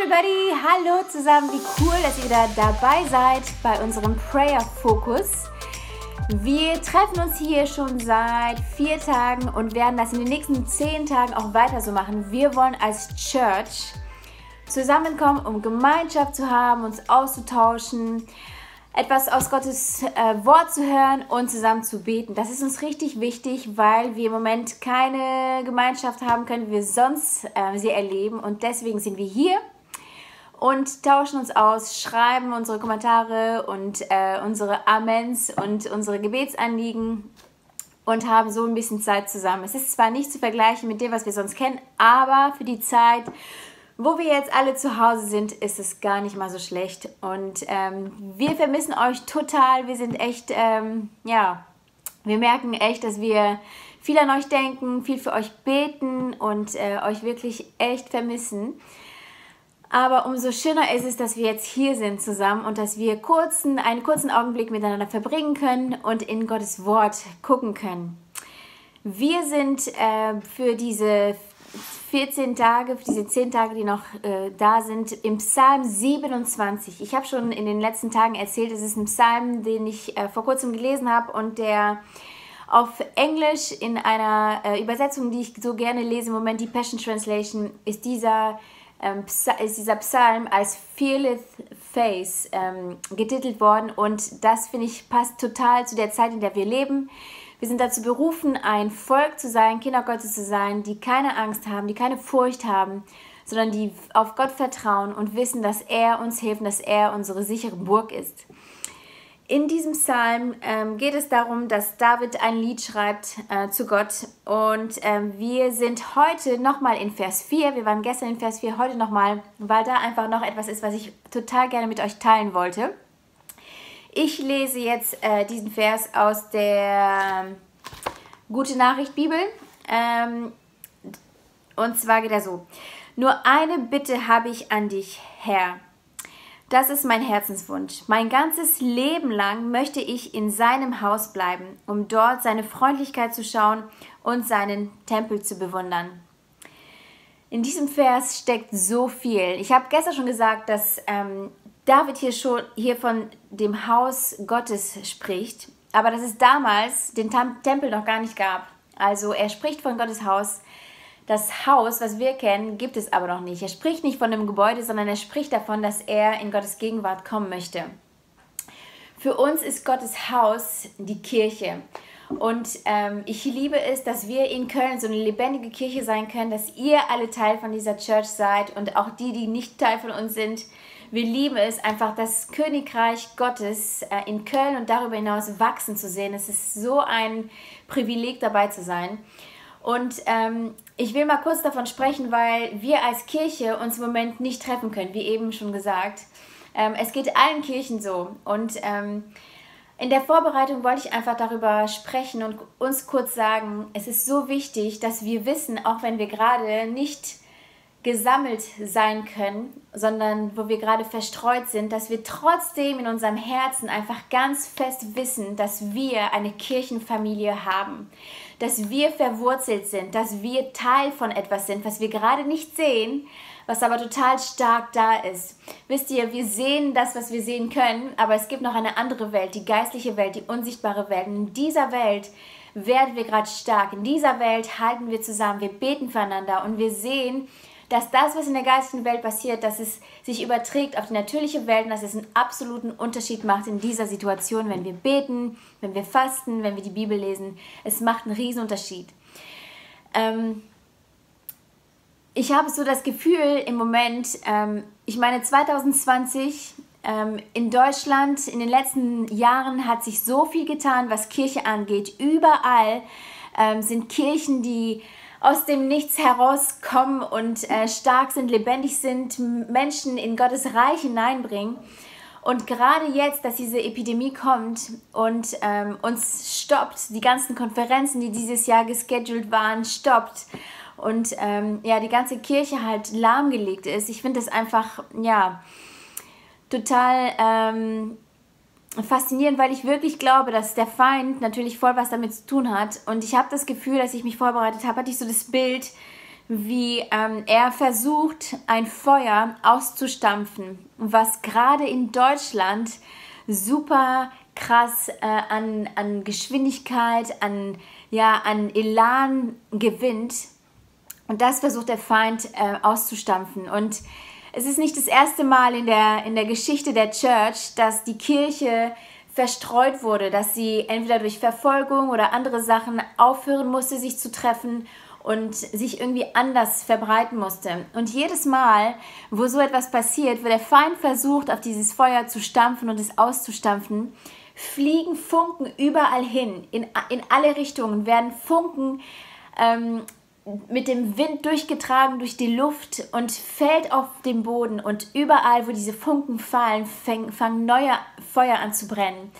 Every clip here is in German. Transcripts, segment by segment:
everybody! Hallo zusammen, wie cool, dass ihr wieder dabei seid bei unserem Prayer Focus. Wir treffen uns hier schon seit vier Tagen und werden das in den nächsten zehn Tagen auch weiter so machen. Wir wollen als Church zusammenkommen, um Gemeinschaft zu haben, uns auszutauschen, etwas aus Gottes äh, Wort zu hören und zusammen zu beten. Das ist uns richtig wichtig, weil wir im Moment keine Gemeinschaft haben können, wie wir sonst äh, sie erleben. Und deswegen sind wir hier und tauschen uns aus, schreiben unsere Kommentare und äh, unsere Amens und unsere Gebetsanliegen und haben so ein bisschen Zeit zusammen. Es ist zwar nicht zu vergleichen mit dem, was wir sonst kennen, aber für die Zeit, wo wir jetzt alle zu Hause sind, ist es gar nicht mal so schlecht. Und ähm, wir vermissen euch total. Wir sind echt, ähm, ja, wir merken echt, dass wir viel an euch denken, viel für euch beten und äh, euch wirklich echt vermissen. Aber umso schöner ist es, dass wir jetzt hier sind zusammen und dass wir kurzen, einen kurzen Augenblick miteinander verbringen können und in Gottes Wort gucken können. Wir sind äh, für diese 14 Tage, diese 10 Tage, die noch äh, da sind, im Psalm 27. Ich habe schon in den letzten Tagen erzählt, es ist ein Psalm, den ich äh, vor kurzem gelesen habe und der auf Englisch in einer äh, Übersetzung, die ich so gerne lese, im Moment die Passion Translation, ist dieser ähm, ist dieser Psalm als Fearless Face ähm, getitelt worden und das finde ich passt total zu der Zeit, in der wir leben. Wir sind dazu berufen, ein Volk zu sein, Kinder Gottes zu sein, die keine Angst haben, die keine Furcht haben, sondern die auf Gott vertrauen und wissen, dass er uns hilft, dass er unsere sichere Burg ist. In diesem Psalm ähm, geht es darum, dass David ein Lied schreibt äh, zu Gott. Und ähm, wir sind heute nochmal in Vers 4. Wir waren gestern in Vers 4, heute nochmal, weil da einfach noch etwas ist, was ich total gerne mit euch teilen wollte. Ich lese jetzt äh, diesen Vers aus der ähm, Gute Nachricht Bibel. Ähm, und zwar geht er so. Nur eine Bitte habe ich an dich, Herr das ist mein Herzenswunsch. Mein ganzes Leben lang möchte ich in seinem Haus bleiben, um dort seine Freundlichkeit zu schauen und seinen Tempel zu bewundern. In diesem Vers steckt so viel. Ich habe gestern schon gesagt, dass ähm, David hier schon hier von dem Haus Gottes spricht, aber dass es damals den Tempel noch gar nicht gab. Also er spricht von Gottes Haus das Haus, was wir kennen, gibt es aber noch nicht. Er spricht nicht von einem Gebäude, sondern er spricht davon, dass er in Gottes Gegenwart kommen möchte. Für uns ist Gottes Haus die Kirche. Und ähm, ich liebe es, dass wir in Köln so eine lebendige Kirche sein können, dass ihr alle Teil von dieser Church seid und auch die, die nicht Teil von uns sind. Wir lieben es einfach, das Königreich Gottes äh, in Köln und darüber hinaus wachsen zu sehen. Es ist so ein Privileg dabei zu sein. Und ähm, ich will mal kurz davon sprechen, weil wir als Kirche uns im Moment nicht treffen können, wie eben schon gesagt. Ähm, es geht allen Kirchen so. Und ähm, in der Vorbereitung wollte ich einfach darüber sprechen und uns kurz sagen, es ist so wichtig, dass wir wissen, auch wenn wir gerade nicht gesammelt sein können, sondern wo wir gerade verstreut sind, dass wir trotzdem in unserem Herzen einfach ganz fest wissen, dass wir eine Kirchenfamilie haben dass wir verwurzelt sind, dass wir Teil von etwas sind, was wir gerade nicht sehen, was aber total stark da ist. Wisst ihr, wir sehen das, was wir sehen können, aber es gibt noch eine andere Welt, die geistliche Welt, die unsichtbare Welt. Und in dieser Welt werden wir gerade stark. In dieser Welt halten wir zusammen, wir beten füreinander und wir sehen, dass das, was in der geistigen Welt passiert, dass es sich überträgt auf die natürliche Welt und dass es einen absoluten Unterschied macht in dieser Situation, wenn wir beten, wenn wir fasten, wenn wir die Bibel lesen. Es macht einen riesen Unterschied. Ähm, ich habe so das Gefühl im Moment, ähm, ich meine 2020 ähm, in Deutschland in den letzten Jahren hat sich so viel getan, was Kirche angeht. Überall ähm, sind Kirchen, die aus dem Nichts herauskommen und äh, stark sind, lebendig sind, Menschen in Gottes Reich hineinbringen. Und gerade jetzt, dass diese Epidemie kommt und ähm, uns stoppt, die ganzen Konferenzen, die dieses Jahr gescheduled waren, stoppt und ähm, ja, die ganze Kirche halt lahmgelegt ist. Ich finde das einfach, ja, total ähm, faszinierend, weil ich wirklich glaube, dass der Feind natürlich voll was damit zu tun hat. Und ich habe das Gefühl, als ich mich vorbereitet habe, hatte ich so das Bild, wie ähm, er versucht, ein Feuer auszustampfen, was gerade in Deutschland super krass äh, an, an Geschwindigkeit, an, ja, an Elan gewinnt. Und das versucht der Feind äh, auszustampfen. Und es ist nicht das erste Mal in der, in der Geschichte der Church, dass die Kirche verstreut wurde, dass sie entweder durch Verfolgung oder andere Sachen aufhören musste, sich zu treffen und sich irgendwie anders verbreiten musste. Und jedes Mal, wo so etwas passiert, wo der Feind versucht, auf dieses Feuer zu stampfen und es auszustampfen, fliegen Funken überall hin, in, in alle Richtungen werden Funken ähm, mit dem Wind durchgetragen durch die Luft und fällt auf den Boden und überall, wo diese Funken fallen, fang, fangen neue Feuer an zu brennen.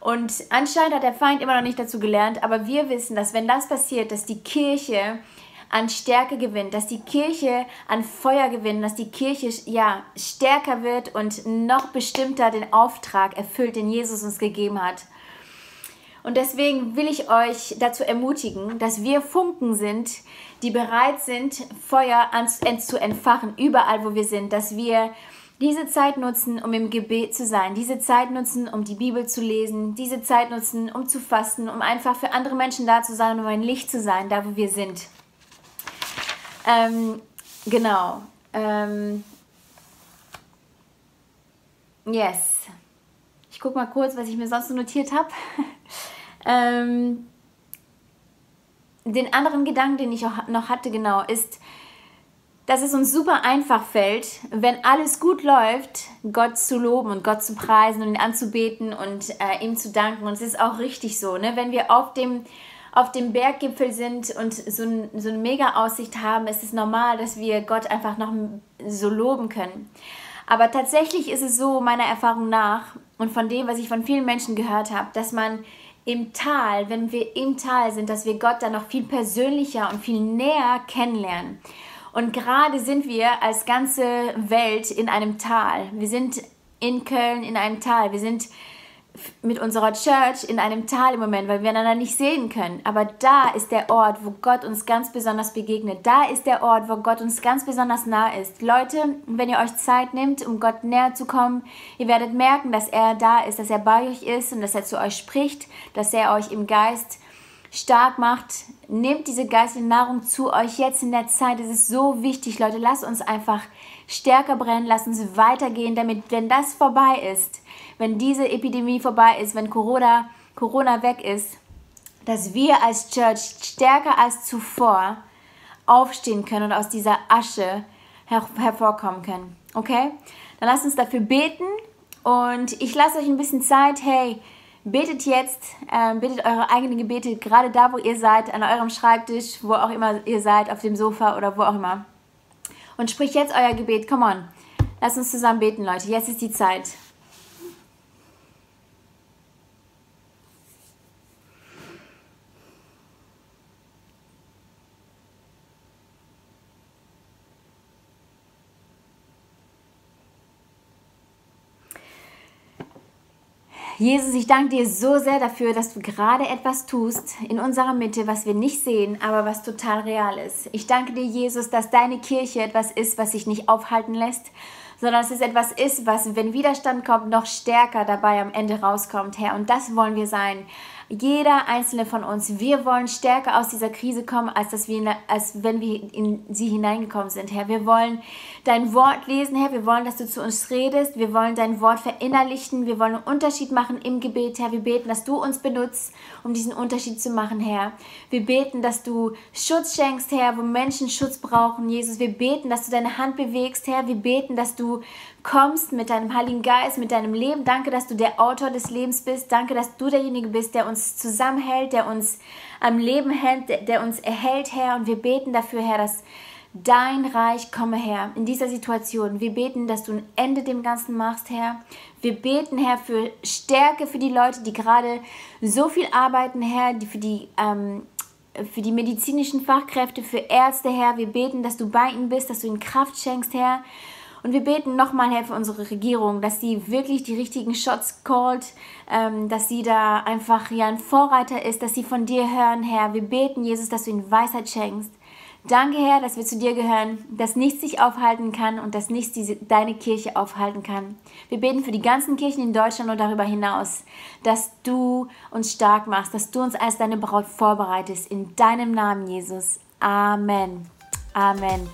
Und anscheinend hat der Feind immer noch nicht dazu gelernt, aber wir wissen, dass wenn das passiert, dass die Kirche an Stärke gewinnt, dass die Kirche an Feuer gewinnt, dass die Kirche ja stärker wird und noch bestimmter den Auftrag erfüllt, den Jesus uns gegeben hat. Und deswegen will ich euch dazu ermutigen, dass wir Funken sind, die bereit sind, Feuer zu entfachen, überall wo wir sind, dass wir diese Zeit nutzen, um im Gebet zu sein, diese Zeit nutzen, um die Bibel zu lesen, diese Zeit nutzen, um zu fasten, um einfach für andere Menschen da zu sein, um ein Licht zu sein, da wo wir sind. Ähm, genau. Ähm, yes. Ich gucke mal kurz, was ich mir sonst notiert habe. ähm, den anderen Gedanken, den ich auch noch hatte, genau, ist, dass es uns super einfach fällt, wenn alles gut läuft, Gott zu loben und Gott zu preisen und ihn anzubeten und äh, ihm zu danken. Und es ist auch richtig so, ne? wenn wir auf dem, auf dem Berggipfel sind und so, ein, so eine Mega-Aussicht haben, ist es normal, dass wir Gott einfach noch so loben können. Aber tatsächlich ist es so, meiner Erfahrung nach und von dem, was ich von vielen Menschen gehört habe, dass man im Tal, wenn wir im Tal sind, dass wir Gott dann noch viel persönlicher und viel näher kennenlernen. Und gerade sind wir als ganze Welt in einem Tal. Wir sind in Köln in einem Tal. Wir sind mit unserer Church in einem Tal im Moment, weil wir einander nicht sehen können. Aber da ist der Ort, wo Gott uns ganz besonders begegnet. Da ist der Ort, wo Gott uns ganz besonders nah ist. Leute, wenn ihr euch Zeit nehmt, um Gott näher zu kommen, ihr werdet merken, dass er da ist, dass er bei euch ist und dass er zu euch spricht, dass er euch im Geist stark macht. Nehmt diese geistige Nahrung zu euch jetzt in der Zeit. Es ist so wichtig, Leute. Lasst uns einfach stärker brennen, lasst uns weitergehen, damit, wenn das vorbei ist, wenn diese Epidemie vorbei ist, wenn Corona, Corona weg ist, dass wir als Church stärker als zuvor aufstehen können und aus dieser Asche her hervorkommen können. Okay? Dann lasst uns dafür beten und ich lasse euch ein bisschen Zeit. Hey, Betet jetzt, äh, betet eure eigenen Gebete, gerade da, wo ihr seid, an eurem Schreibtisch, wo auch immer ihr seid, auf dem Sofa oder wo auch immer. Und spricht jetzt euer Gebet. Come on. Lasst uns zusammen beten, Leute. Jetzt ist die Zeit. Jesus, ich danke dir so sehr dafür, dass du gerade etwas tust in unserer Mitte, was wir nicht sehen, aber was total real ist. Ich danke dir, Jesus, dass deine Kirche etwas ist, was sich nicht aufhalten lässt, sondern dass es etwas ist, was, wenn Widerstand kommt, noch stärker dabei am Ende rauskommt, Herr. Und das wollen wir sein. Jeder einzelne von uns, wir wollen stärker aus dieser Krise kommen, als, dass wir, als wenn wir in sie hineingekommen sind, Herr. Wir wollen dein Wort lesen, Herr. Wir wollen, dass du zu uns redest. Wir wollen dein Wort verinnerlichen. Wir wollen einen Unterschied machen im Gebet, Herr. Wir beten, dass du uns benutzt, um diesen Unterschied zu machen, Herr. Wir beten, dass du Schutz schenkst, Herr, wo Menschen Schutz brauchen, Jesus. Wir beten, dass du deine Hand bewegst, Herr. Wir beten, dass du kommst mit deinem Heiligen Geist, mit deinem Leben. Danke, dass du der Autor des Lebens bist. Danke, dass du derjenige bist, der uns zusammenhält, der uns am Leben hält, der, uns erhält, Herr. Und wir beten dafür, Herr, dass dein Reich komme, Herr, in dieser Situation. Wir beten, dass du ein Ende dem Ganzen machst, Herr. Wir beten, Herr, für Stärke für die Leute, die gerade so viel arbeiten, Herr, die für die ähm, für die medizinischen Fachkräfte, für Ärzte, Herr. Wir beten, dass du bei ihnen bist, dass du ihnen Kraft schenkst, Herr. Und wir beten nochmal, Herr, für unsere Regierung, dass sie wirklich die richtigen Shots callt, ähm, dass sie da einfach ja ein Vorreiter ist, dass sie von dir hören, Herr. Wir beten, Jesus, dass du ihnen Weisheit schenkst. Danke, Herr, dass wir zu dir gehören, dass nichts sich aufhalten kann und dass nichts diese, deine Kirche aufhalten kann. Wir beten für die ganzen Kirchen in Deutschland und darüber hinaus, dass du uns stark machst, dass du uns als deine Braut vorbereitest. In deinem Namen, Jesus. Amen. Amen.